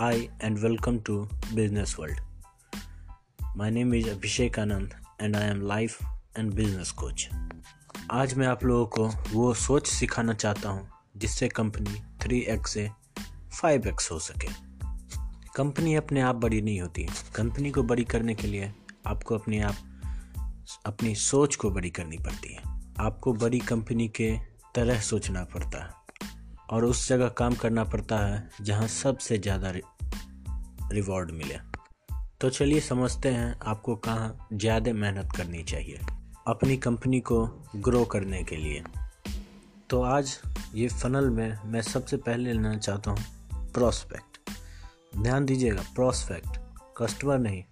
Hi and welcome to Business World. My name is Abhishek Anand and I am life and business coach. आज मैं आप लोगों को वो सोच सिखाना चाहता हूँ, जिससे कंपनी 3x से 5x हो सके कंपनी अपने आप बड़ी नहीं होती कंपनी को बड़ी करने के लिए आपको अपने आप, अपनी सोच को बड़ी करनी पड़ती है आपको बड़ी कंपनी के तरह सोचना पड़ता है और उस जगह काम करना पड़ता है जहाँ सबसे ज़्यादा रिवॉर्ड मिले। तो चलिए समझते हैं आपको कहाँ ज़्यादा मेहनत करनी चाहिए, अपनी कंपनी को ग्रो करने के लिए। तो आज ये फनल में मैं सबसे पहले लेना चाहता हूँ प्रोस्पेक्ट ध्यान दीजिएगा प्रोस्पेक्ट कस्टमर नहीं,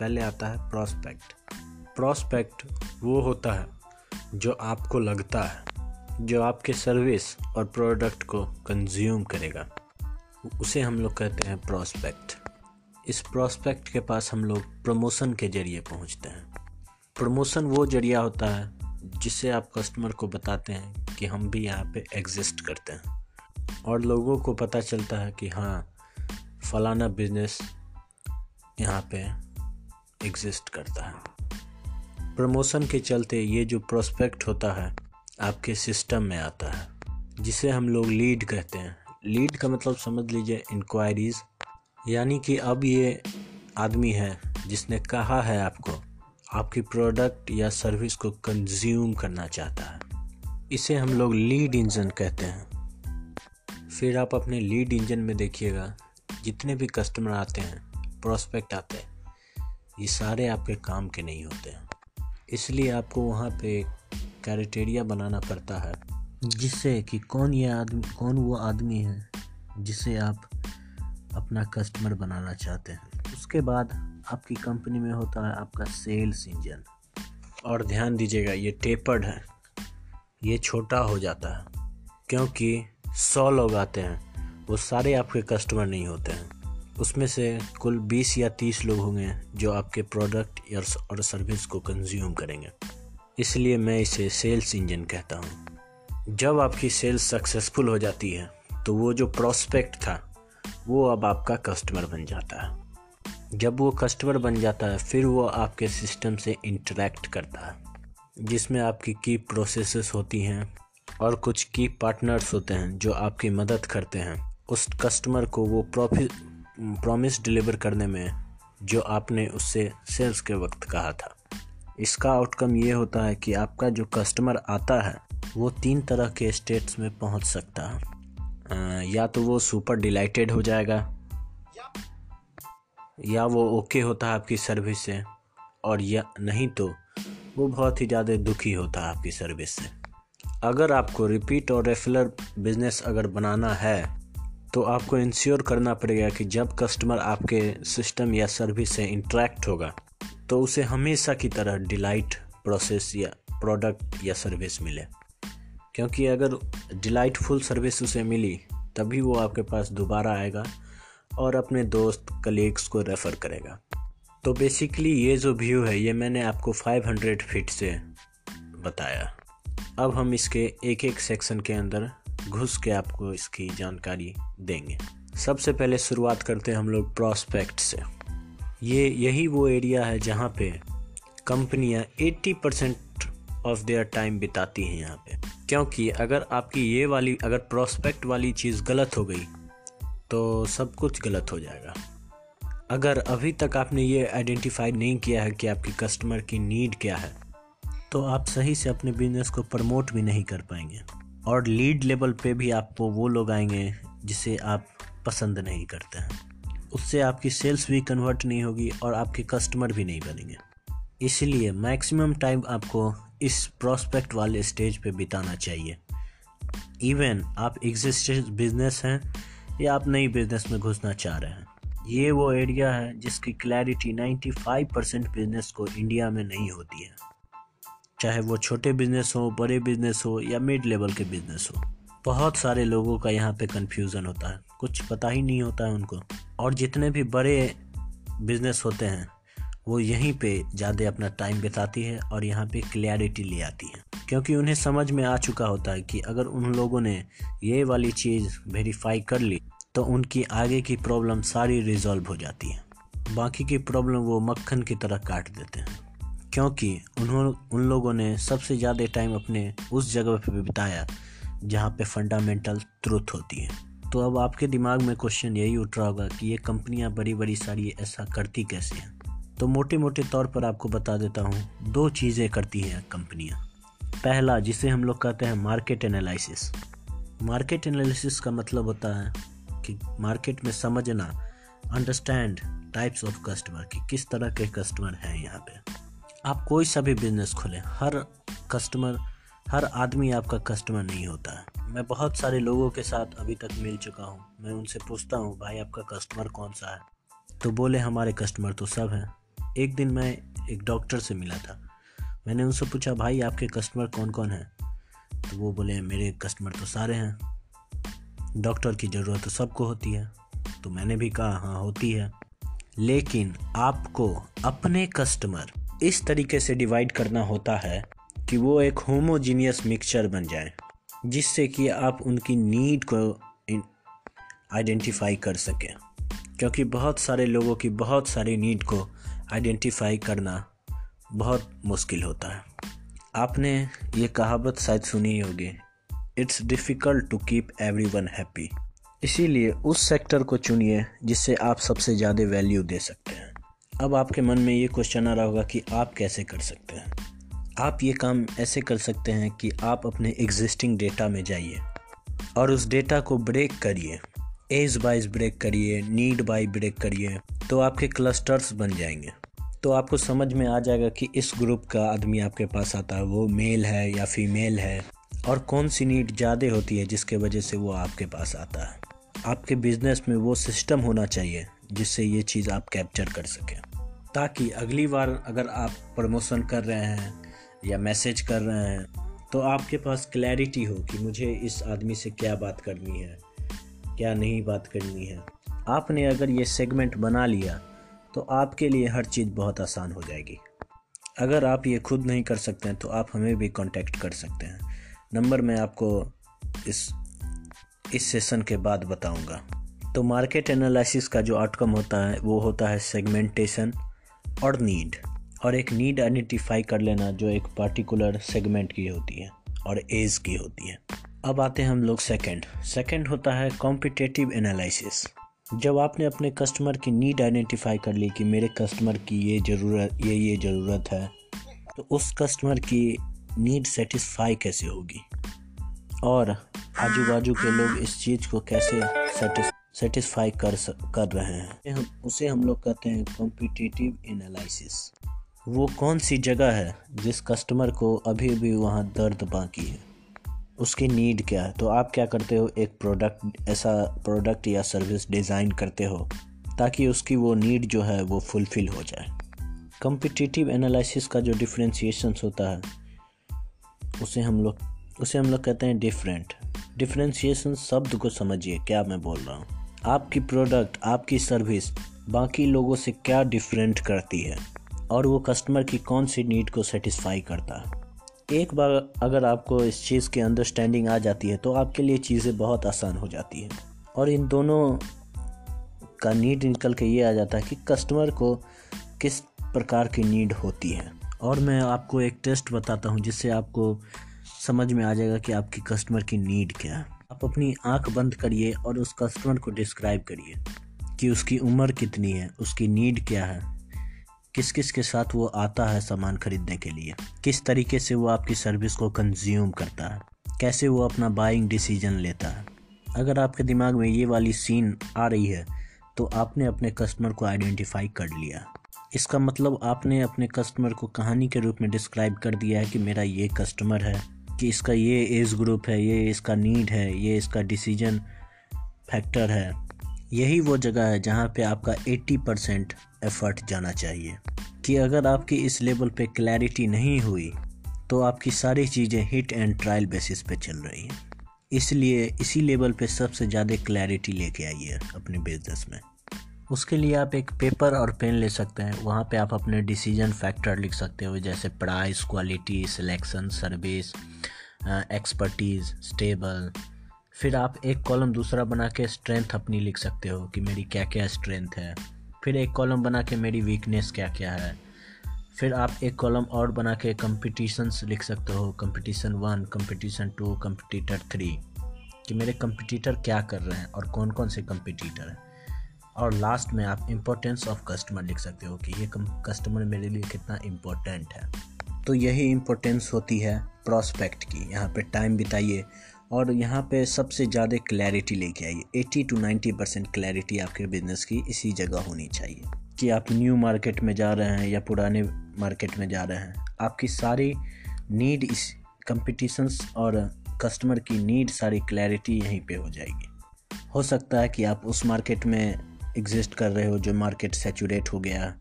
पहले आता है प्रोस्पेक्ट प्रोस्पेक्ट वो होता है जो आपको लगता है। जो आपके सर्विस और प्रोडक्ट को कंज्यूम करेगा, उसे हम लोग कहते हैं प्रोस्पेक्ट इस प्रोस्पेक्ट के पास हम लोग प्रमोशन के ज़रिए पहुँचते हैं। प्रमोशन वो ज़रिया होता है जिससे आप कस्टमर को बताते हैं कि हम भी यहाँ पे एग्जिस्ट करते हैं। और लोगों को पता चलता है कि हाँ फलाना बिज़नेस यहाँ पे एग्जिस्ट करता है। प्रमोशन के चलते ये जो प्रोस्पेक्ट होता है आपके सिस्टम में आता है, जिसे हम लोग लीड कहते हैं। लीड का मतलब समझ लीजिए इंक्वायरीज यानी कि अब ये आदमी है जिसने कहा है आपको, आपकी प्रोडक्ट या सर्विस को कंज्यूम करना चाहता है। इसे हम लोग लीड इंजन कहते हैं। फिर आप अपने लीड इंजन में देखिएगा, जितने भी कस्टमर आते हैं प्रोस्पेक्ट आते हैं, ये सारे आपके काम के नहीं होते हैं। इसलिए आपको वहाँ पे क्राइटेरिया बनाना पड़ता है, जिससे कि कौन ये आदमी, कौन वो आदमी है जिसे आप अपना कस्टमर बनाना चाहते हैं। उसके बाद आपकी कंपनी में होता है आपका सेल्स इंजन और ध्यान दीजिएगा, ये टेपर्ड है। ये छोटा हो जाता है, क्योंकि सौ लोग आते हैं, वो सारे आपके कस्टमर नहीं होते हैं। उसमें से कुल बीस या तीस लोग होंगे जो आपके प्रोडक्ट या और सर्विस को कंज्यूम करेंगे। इसलिए मैं इसे सेल्स इंजन कहता हूँ। जब आपकी सेल्स सक्सेसफुल हो जाती है तो वो जो प्रोस्पेक्ट था, वो अब आपका कस्टमर बन जाता है। जब वो कस्टमर बन जाता है, फिर वो आपके सिस्टम से इंटरेक्ट करता है, जिसमें आपकी की प्रोसेसेस होती हैं और कुछ की पार्टनर्स होते हैं जो आपकी मदद करते हैं। उस कस्टमर को वो प्रॉफिट प्रॉमिस डिलीवर करने में, जो आपने उससे सेल्स के वक्त कहा था। इसका आउटकम ये होता है कि आपका जो कस्टमर आता है, वो तीन तरह के स्टेट्स में पहुँच सकता है। या तो वो सुपर डिलाइटेड हो जाएगा, या वो ओके होता है आपकी सर्विस से, और या नहीं तो वो बहुत ही ज़्यादा दुखी होता है आपकी सर्विस से। अगर आपको रिपीट और रेफुलर बिज़नेस अगर बनाना है तो आपको इंश्योर करना पड़ेगा कि जब कस्टमर आपके सिस्टम या सर्विस से इंटरेक्ट होगा तो उसे हमेशा की तरह डिलाइट प्रोसेस या प्रोडक्ट या सर्विस मिले। क्योंकि अगर डिलाइटफुल सर्विस उसे मिली, तभी वो आपके पास दोबारा आएगा और अपने दोस्त, कलीग्स को रेफ़र करेगा। तो बेसिकली ये जो व्यू है, ये मैंने आपको 500 फीट से बताया। अब हम इसके एक एक सेक्शन के अंदर घुस के आपको इसकी जानकारी देंगे। सबसे पहले शुरुआत करते हैं हम लोग प्रॉस्पेक्ट से। ये यही वो एरिया है जहाँ पे कंपनियाँ 80 परसेंट ऑफ़ देयर टाइम बिताती हैं यहाँ पे। क्योंकि अगर आपकी ये वाली, अगर प्रोस्पेक्ट वाली चीज़ गलत हो गई तो सब कुछ गलत हो जाएगा। अगर अभी तक आपने ये आइडेंटिफाई नहीं किया है कि आपकी कस्टमर की नीड क्या है तो आप सही से अपने बिज़नेस को प्रमोट भी नहीं कर पाएँगे। और लीड लेवल पे भी आपको वो लोग आएँगे जिसे आप पसंद नहीं करते हैं। उससे आपकी सेल्स भी कन्वर्ट नहीं होगी और आपके कस्टमर भी नहीं बनेंगे। इसलिए मैक्सिमम टाइम आपको इस प्रोस्पेक्ट वाले स्टेज पे बिताना चाहिए। इवन आप एग्जिस्टेंस बिज़नेस हैं या आप नई बिज़नेस में घुसना चाह रहे हैं। ये वो एरिया है जिसकी क्लैरिटी 95 परसेंट बिज़नेस को इंडिया में नहीं होती है। चाहे वो छोटे बिज़नेस हो, बड़े बिज़नेस हो या मिड लेवल के बिज़नेस हो। बहुत सारे लोगों का यहाँ पे कन्फ्यूज़न होता है। कुछ पता ही नहीं होता है उनको। और जितने भी बड़े बिज़नेस होते हैं, वो यहीं पे ज़्यादा अपना टाइम बिताती है और यहाँ पे क्लियरिटी ले आती है। क्योंकि उन्हें समझ में आ चुका होता है कि अगर उन लोगों ने ये वाली चीज़ वेरीफाई कर ली तो उनकी आगे की प्रॉब्लम सारी रिजॉल्व हो जाती है। बाकी की प्रॉब्लम वो मक्खन की तरह काट देते हैं। क्योंकि उन्होंने उन लोगों ने सबसे ज़्यादा टाइम अपने उस जगह पर बिताया, जहाँ पे फंडामेंटल ट्रुथ होती है। तो अब आपके दिमाग में क्वेश्चन यही उठ रहा होगा कि ये कंपनियाँ बड़ी बड़ी सारी ऐसा करती कैसे हैं? तो मोटे मोटे तौर पर आपको बता देता हूँ, दो चीज़ें करती हैं कंपनियाँ। पहला, जिसे हम लोग कहते हैं मार्केट एनालिसिस मार्केट एनालिसिस का मतलब होता है कि मार्केट में समझना अंडरस्टैंड टाइप्स ऑफ़ कस्टमर कि किस तरह के कस्टमर हैं यहाँ पे। आप कोई सा भी बिज़नेस खोलें, हर कस्टमर हर आदमी आपका कस्टमर नहीं होता। है मैं बहुत सारे लोगों के साथ अभी तक मिल चुका हूँ। मैं उनसे पूछता हूँ, भाई, आपका कस्टमर कौन सा है? तो बोले, हमारे कस्टमर तो सब हैं। एक दिन मैं एक डॉक्टर से मिला था। मैंने उनसे पूछा, भाई, आपके कस्टमर कौन कौन हैं? तो वो बोले, मेरे कस्टमर तो सारे हैं। डॉक्टर की ज़रूरत तो सबको होती है। तो मैंने भी कहा हाँ होती है। लेकिन आपको अपने कस्टमर इस तरीके से डिवाइड करना होता है कि वो एक होमोजीनियस मिक्सचर बन जाए। जिससे कि आप उनकी नीड को आइडेंटिफाई कर सकें। क्योंकि बहुत सारे लोगों की बहुत सारी नीड को आइडेंटिफाई करना बहुत मुश्किल होता है। आपने ये कहावत शायद सुनी होगी it's difficult to keep every one happy इसीलिए उस सेक्टर को चुनिए जिससे आप सबसे ज़्यादा वैल्यू दे सकते हैं। अब आपके मन में ये क्वेश्चन आ रहा होगा कि आप कैसे कर सकते हैं? आप ये काम ऐसे कर सकते हैं कि आप अपने एग्जिस्टिंग डेटा में जाइए और उस डेटा को ब्रेक करिए। एज बाइज ब्रेक करिए नीड बाई ब्रेक करिए तो आपके क्लस्टर्स बन जाएँगे। तो आपको समझ में आ जाएगा कि इस ग्रुप का आदमी आपके पास आता है, वो मेल है या फीमेल है और कौन सी नीड ज़्यादा होती है जिसके वजह से वो आपके पास आता है। आपके बिज़नेस में वो सिस्टम होना चाहिए जिससे ये चीज़ आप कैप्चर कर सकें। ताकि अगली बार अगर आप प्रमोशन कर रहे हैं या मैसेज कर रहे हैं तो आपके पास क्लैरिटी हो कि मुझे इस आदमी से क्या बात करनी है, क्या नहीं बात करनी है। आपने अगर ये सेगमेंट बना लिया तो आपके लिए हर चीज़ बहुत आसान हो जाएगी। अगर आप ये खुद नहीं कर सकते हैं तो आप हमें भी कांटेक्ट कर सकते हैं। नंबर मैं आपको इस इस सेशन के बाद बताऊँगा। तो मार्केट एनालिसिस का जो आउटकम होता है, वो होता है सेगमेंटेशन और नीड और एक नीड आइडेंटिफाई कर लेना जो एक पर्टिकुलर सेगमेंट की होती है और एज की होती है। अब आते हैं हम लोग सेकंड सेकंड होता है कॉम्पिटेटिव एनालिसिस जब आपने अपने कस्टमर की नीड आइडेंटिफाई कर ली कि मेरे कस्टमर की ये ज़रूरत, ये ये ज़रूरत है तो उस कस्टमर की नीड सेटिस्फाई कैसे होगी? और आजू बाजू के लोग इस चीज़ को कैसे सेटिस्फाई कर कर रहे हैं? उसे हम लोग कहते हैं कॉम्पिटिटिव एनालिसिस वो कौन सी जगह है जिस कस्टमर को अभी भी वहाँ दर्द बाकी है? उसकी नीड क्या है? तो आप क्या करते हो? एक प्रोडक्ट ऐसा प्रोडक्ट या सर्विस डिज़ाइन करते हो ताकि उसकी वो नीड जो है वो फुलफ़िल हो जाए। कम्पिटिटिव एनालिसिस का जो डिफ्रेंसीशंस होता है, उसे हम लोग, उसे हम लोग कहते हैं डिफरेंट डिफ्रेंसीशन शब्द को समझिए, क्या मैं बोल रहा हूँ? आपकी प्रोडक्ट आपकी सर्विस बाकी लोगों से क्या डिफरेंट करती है? और वो कस्टमर की कौन सी नीड को सेटिस्फाई करता। है एक बार अगर आपको इस चीज़ की अंडरस्टैंडिंग आ जाती है तो आपके लिए चीज़ें बहुत आसान हो जाती हैं। और इन दोनों का नीड निकल के ये आ जाता है कि कस्टमर को किस प्रकार की नीड होती है। और मैं आपको एक टेस्ट बताता हूँ, जिससे आपको समझ में आ जाएगा कि आपकी कस्टमर की नीड क्या है। आप अपनी आँख बंद करिए और उस कस्टमर को डिस्क्राइब करिए कि उसकी उम्र कितनी है, उसकी नीड क्या है। किस किस के साथ वो आता है सामान खरीदने के लिए? किस तरीके से वो आपकी सर्विस को कंज्यूम करता है? कैसे वो अपना बाइंग डिसीज़न लेता है? अगर आपके दिमाग में ये वाली सीन आ रही है तो आपने अपने कस्टमर को आइडेंटिफाई कर लिया। इसका मतलब आपने अपने कस्टमर को कहानी के रूप में डिस्क्राइब कर दिया है कि मेरा ये कस्टमर है, कि इसका ये एज ग्रुप है, ये इसका नीड है, ये इसका डिसीज़न फैक्टर है। यही वो जगह है जहाँ पे आपका 80 परसेंट एफर्ट जाना चाहिए। कि अगर आपकी इस लेवल पे क्लैरिटी नहीं हुई तो आपकी सारी चीज़ें हिट एंड ट्रायल बेसिस पे चल रही हैं। इसलिए इसी लेवल पे सबसे ज़्यादा क्लैरिटी लेके आइए अपने बिज़नेस में। उसके लिए आप एक पेपर और पेन ले सकते हैं। वहाँ पे आप अपने डिसीज़न फैक्टर लिख सकते हो, जैसे price quality selection service expertise stable फिर आप एक कॉलम दूसरा बना के स्ट्रेंथ अपनी लिख सकते हो कि मेरी क्या क्या स्ट्रेंथ है। फिर एक कॉलम बना के मेरी वीकनेस क्या क्या है? फिर आप एक कॉलम और बना के कंपटीशंस लिख सकते हो। Competition one competition two competitor three कि मेरे कंपटीटर क्या कर रहे हैं और कौन कौन से कंपटीटर हैं? और लास्ट में आप इम्पोर्टेंस ऑफ़ कस्टमर लिख सकते हो कि ये कस्टमर मेरे लिए कितना इम्पोर्टेंट है। तो यही इम्पोर्टेंस होती है प्रॉस्पेक्ट की। यहाँ पे टाइम बिताइए। और यहाँ पे सबसे ज़्यादा क्लैरिटी लेके आइए। 80 टू 90 परसेंट क्लैरिटी आपके बिज़नेस की इसी जगह होनी चाहिए कि आप न्यू मार्केट में जा रहे हैं या पुराने मार्केट में जा रहे हैं। आपकी सारी नीड इस कंपटीशंस और कस्टमर की नीड सारी क्लैरिटी यहीं पे हो जाएगी। हो सकता है कि आप उस मार्केट में एग्जिस्ट कर रहे हो जो मार्केट सेचूरेट हो गया।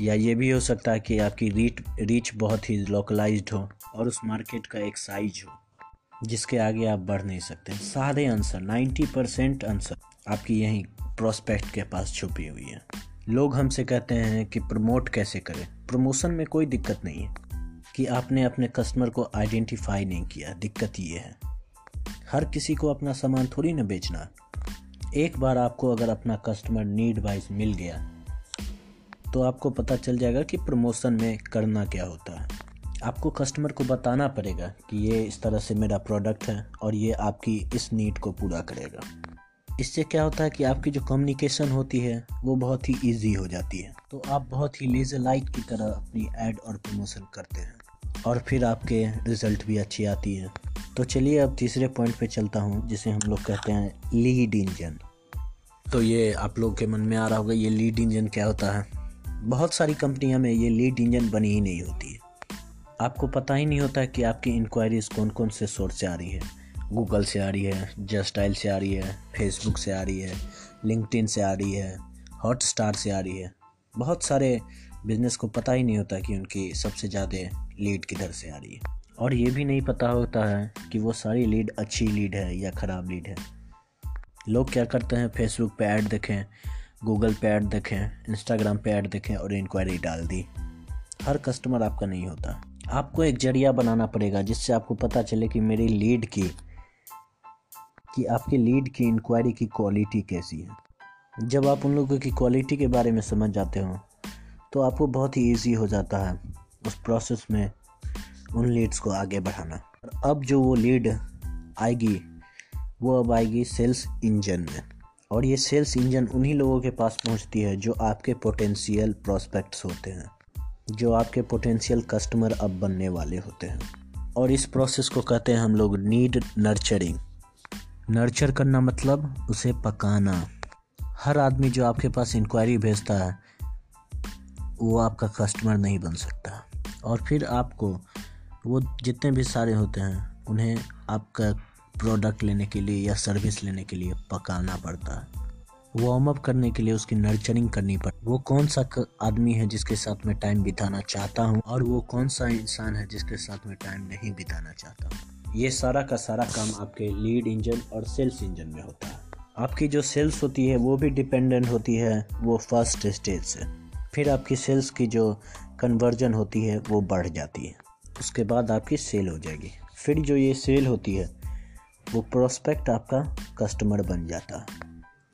या ये भी हो सकता है कि आपकी रीच रीच बहुत ही लोकलाइज्ड हो और उस मार्केट का एक साइज़ हो। जिसके आगे आप बढ़ नहीं सकते। सारे आंसर 90 परसेंट आंसर आपकी यहीं प्रोस्पेक्ट के पास छुपी हुई है। लोग हमसे कहते हैं कि प्रमोट कैसे करें? प्रमोशन में कोई दिक्कत नहीं है कि आपने अपने कस्टमर को आइडेंटिफाई नहीं किया। दिक्कत ये है। हर किसी को अपना सामान थोड़ी ना बेचना। एक बार आपको अगर अपना कस्टमर नीड वाइज मिल गया तो आपको पता चल जाएगा कि प्रमोशन में करना क्या होता है। आपको कस्टमर को बताना पड़ेगा कि ये इस तरह से मेरा प्रोडक्ट है और ये आपकी इस नीड को पूरा करेगा। इससे क्या होता है कि आपकी जो कम्युनिकेशन होती है, वो बहुत ही ईजी हो जाती है। तो आप बहुत ही लेजर लाइट की तरह अपनी एड और प्रमोशन करते हैं और फिर आपके रिज़ल्ट भी अच्छी आती है। तो चलिए अब तीसरे पॉइंट पे चलता हूँ, जिसे हम लोग कहते हैं लीड इंजन तो ये आप लोग के मन में आ रहा होगा, ये लीड इंजन क्या होता है? बहुत सारी कंपनियाँ में ये लीड इंजन बनी ही नहीं होती है। आपको पता ही नहीं होता कि आपकी इंक्वायरीज़ कौन कौन से सोर्स से आ रही है। गूगल से आ रही है जस्टाइल से आ रही है फेसबुक से आ रही है लिंकटिन से आ रही है हॉट स्टार से आ रही है। बहुत सारे बिज़नेस को पता ही नहीं होता कि उनकी सबसे ज़्यादा लीड किधर से आ रही है। और ये भी नहीं पता होता है कि वो सारी लीड अच्छी लीड है या ख़राब लीड है। लोग क्या करते हैं? फेसबुक पे ऐड देखें गूगल पे ऐड देखें इंस्टाग्राम पे ऐड देखें और इंक्वायरी डाल दी। हर कस्टमर आपका नहीं होता। आपको एक ज़रिया बनाना पड़ेगा जिससे आपको पता चले कि मेरी लीड की, कि आपके लीड की इंक्वायरी की क्वालिटी कैसी है। जब आप उन लोगों की क्वालिटी के बारे में समझ जाते हो तो आपको बहुत ही ईजी हो जाता है उस प्रोसेस में उन लीड्स को आगे बढ़ाना। और अब जो वो लीड आएगी, वो अब आएगी सेल्स इंजन में। और ये सेल्स इंजन उन्हीं लोगों के पास पहुँचती है जो आपके पोटेंशियल प्रोस्पेक्ट्स होते हैं। जो आपके पोटेंशियल कस्टमर अब बनने वाले होते हैं। और इस प्रोसेस को कहते हैं हम लोग नीड नर्चरिंग नर्चर करना मतलब उसे पकाना। हर आदमी जो आपके पास इंक्वायरी भेजता है, वो आपका कस्टमर नहीं बन सकता। और फिर आपको, वो जितने भी सारे होते हैं, उन्हें आपका प्रोडक्ट लेने के लिए या सर्विस लेने के लिए पकाना पड़ता है। वार्म अप करने के लिए उसकी नर्चरिंग करनी पड़ती वो कौन सा आदमी है जिसके साथ मैं टाइम बिताना चाहता हूँ और वो कौन सा इंसान है जिसके साथ मैं टाइम नहीं बिताना चाहता हूँ? ये सारा का सारा काम आपके लीड इंजन और सेल्स इंजन में होता है। आपकी जो सेल्स होती है, वो भी डिपेंडेंट होती है, वो फ़र्स्ट स्टेज से। फिर आपकी सेल्स की जो कन्वर्जन होती है, वो बढ़ जाती है। उसके बाद आपकी सेल हो जाएगी। फिर जो ये सेल होती है, वो प्रोस्पेक्ट आपका कस्टमर बन जाता है।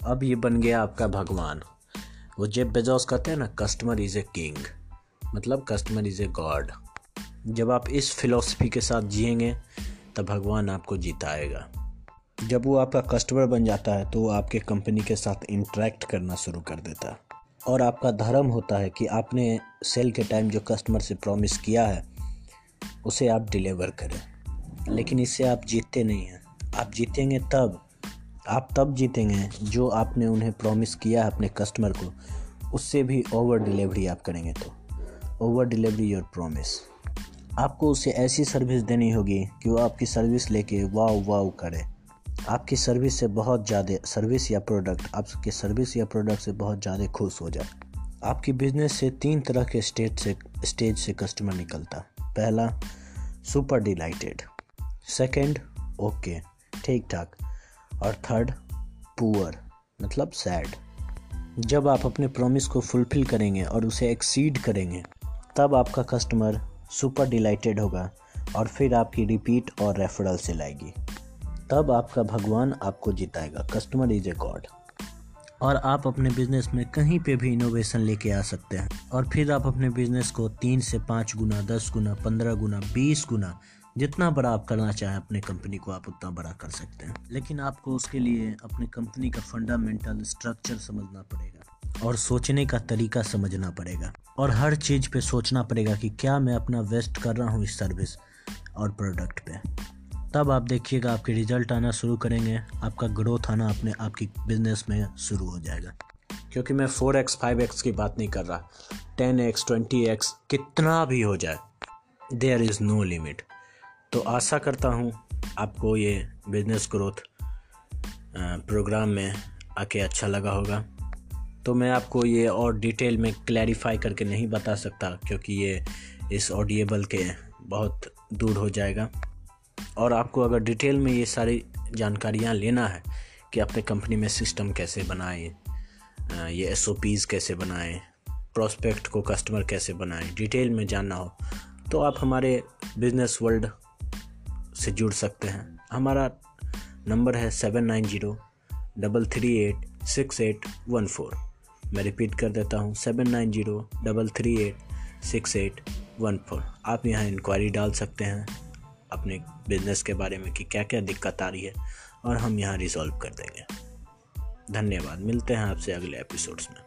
अब ये बन गया आपका भगवान। वो जेब बेजॉस कहते हैं ना कस्टमर इज़ ए किंग मतलब कस्टमर इज़ ए गॉड जब आप इस फिलॉसफी के साथ जिएँगे, तब भगवान आपको जिताएगा। जब वो आपका कस्टमर बन जाता है तो वो आपके कंपनी के साथ इंटरेक्ट करना शुरू कर देता है। और आपका धर्म होता है कि आपने सेल के टाइम जो कस्टमर से प्रॉमिस किया है, उसे आप डिलीवर करें। लेकिन इससे आप जीतते नहीं हैं। आप जीतेंगे तब। आप तब जीतेंगे जो आपने उन्हें प्रॉमिस किया है अपने कस्टमर को। उससे भी ओवर डिलीवरी आप करेंगे तो। ओवर डिलीवरी योर प्रॉमिस आपको उसे ऐसी सर्विस देनी होगी कि वो आपकी सर्विस लेके वाव वाव करे। आपकी सर्विस से बहुत ज़्यादा सर्विस या प्रोडक्ट आपके सर्विस या प्रोडक्ट से बहुत ज़्यादा खुश हो जाए। आपकी बिज़नेस से तीन तरह के स्टेज से स्टेज से कस्टमर निकलता। पहला सुपर डिलाइटेड सेकंड ओके ठीक ठाक। और थर्ड पुअर मतलब सैड जब आप अपने प्रॉमिस को फुलफिल करेंगे और उसे एक्सीड करेंगे, तब आपका कस्टमर सुपर डिलाइटेड होगा और फिर आपकी रिपीट और रेफरल से लाएगी। तब आपका भगवान आपको जिताएगा। कस्टमर इज़ ए गॉड और आप अपने बिज़नेस में कहीं पे भी इनोवेशन लेके आ सकते हैं। और फिर आप अपने बिज़नेस को तीन से पाँच गुना, दस गुना, पंद्रह गुना, बीस गुना जितना बड़ा आप करना चाहें, अपने कंपनी को आप उतना बड़ा कर सकते हैं। लेकिन आपको उसके लिए अपनी कंपनी का फंडामेंटल स्ट्रक्चर समझना पड़ेगा और सोचने का तरीका समझना पड़ेगा। और हर चीज़ पे सोचना पड़ेगा कि क्या मैं अपना वेस्ट कर रहा हूँ इस सर्विस और प्रोडक्ट पे। तब आप देखिएगा, आपके रिज़ल्ट आना शुरू करेंगे, आपका ग्रोथ आना अपने, आपकी बिज़नेस में शुरू हो जाएगा। क्योंकि मैं फोर एक्स फाइव एक्स की बात नहीं कर रहा। टेन एक्स ट्वेंटी एक्स कितना भी हो जाए देयर इज़ नो लिमिट तो आशा करता हूँ आपको ये बिज़नेस ग्रोथ प्रोग्राम में आके अच्छा लगा होगा। तो मैं आपको ये और डिटेल में क्लैरिफाई करके नहीं बता सकता क्योंकि ये इस ऑडिएबल के बहुत दूर हो जाएगा। और आपको अगर डिटेल में ये सारी जानकारियाँ लेना है कि अपने कंपनी में सिस्टम कैसे बनाएँ ये एस कैसे बनाएँ प्रोस्पेक्ट को कस्टमर कैसे बनाएँ डिटेल में जानना हो तो आप हमारे बिज़नेस वर्ल्ड से जुड़ सकते हैं। हमारा नंबर है seven nine zero double three eight six eight one four. मैं रिपीट कर देता हूँ, seven nine zero double three eight six eight one four. आप यहाँ इंक्वायरी डाल सकते हैं अपने बिज़नेस के बारे में कि क्या क्या दिक्कत आ रही है और हम यहाँ रिजॉल्व कर देंगे। धन्यवाद, मिलते हैं आपसे अगले एपिसोड्स में।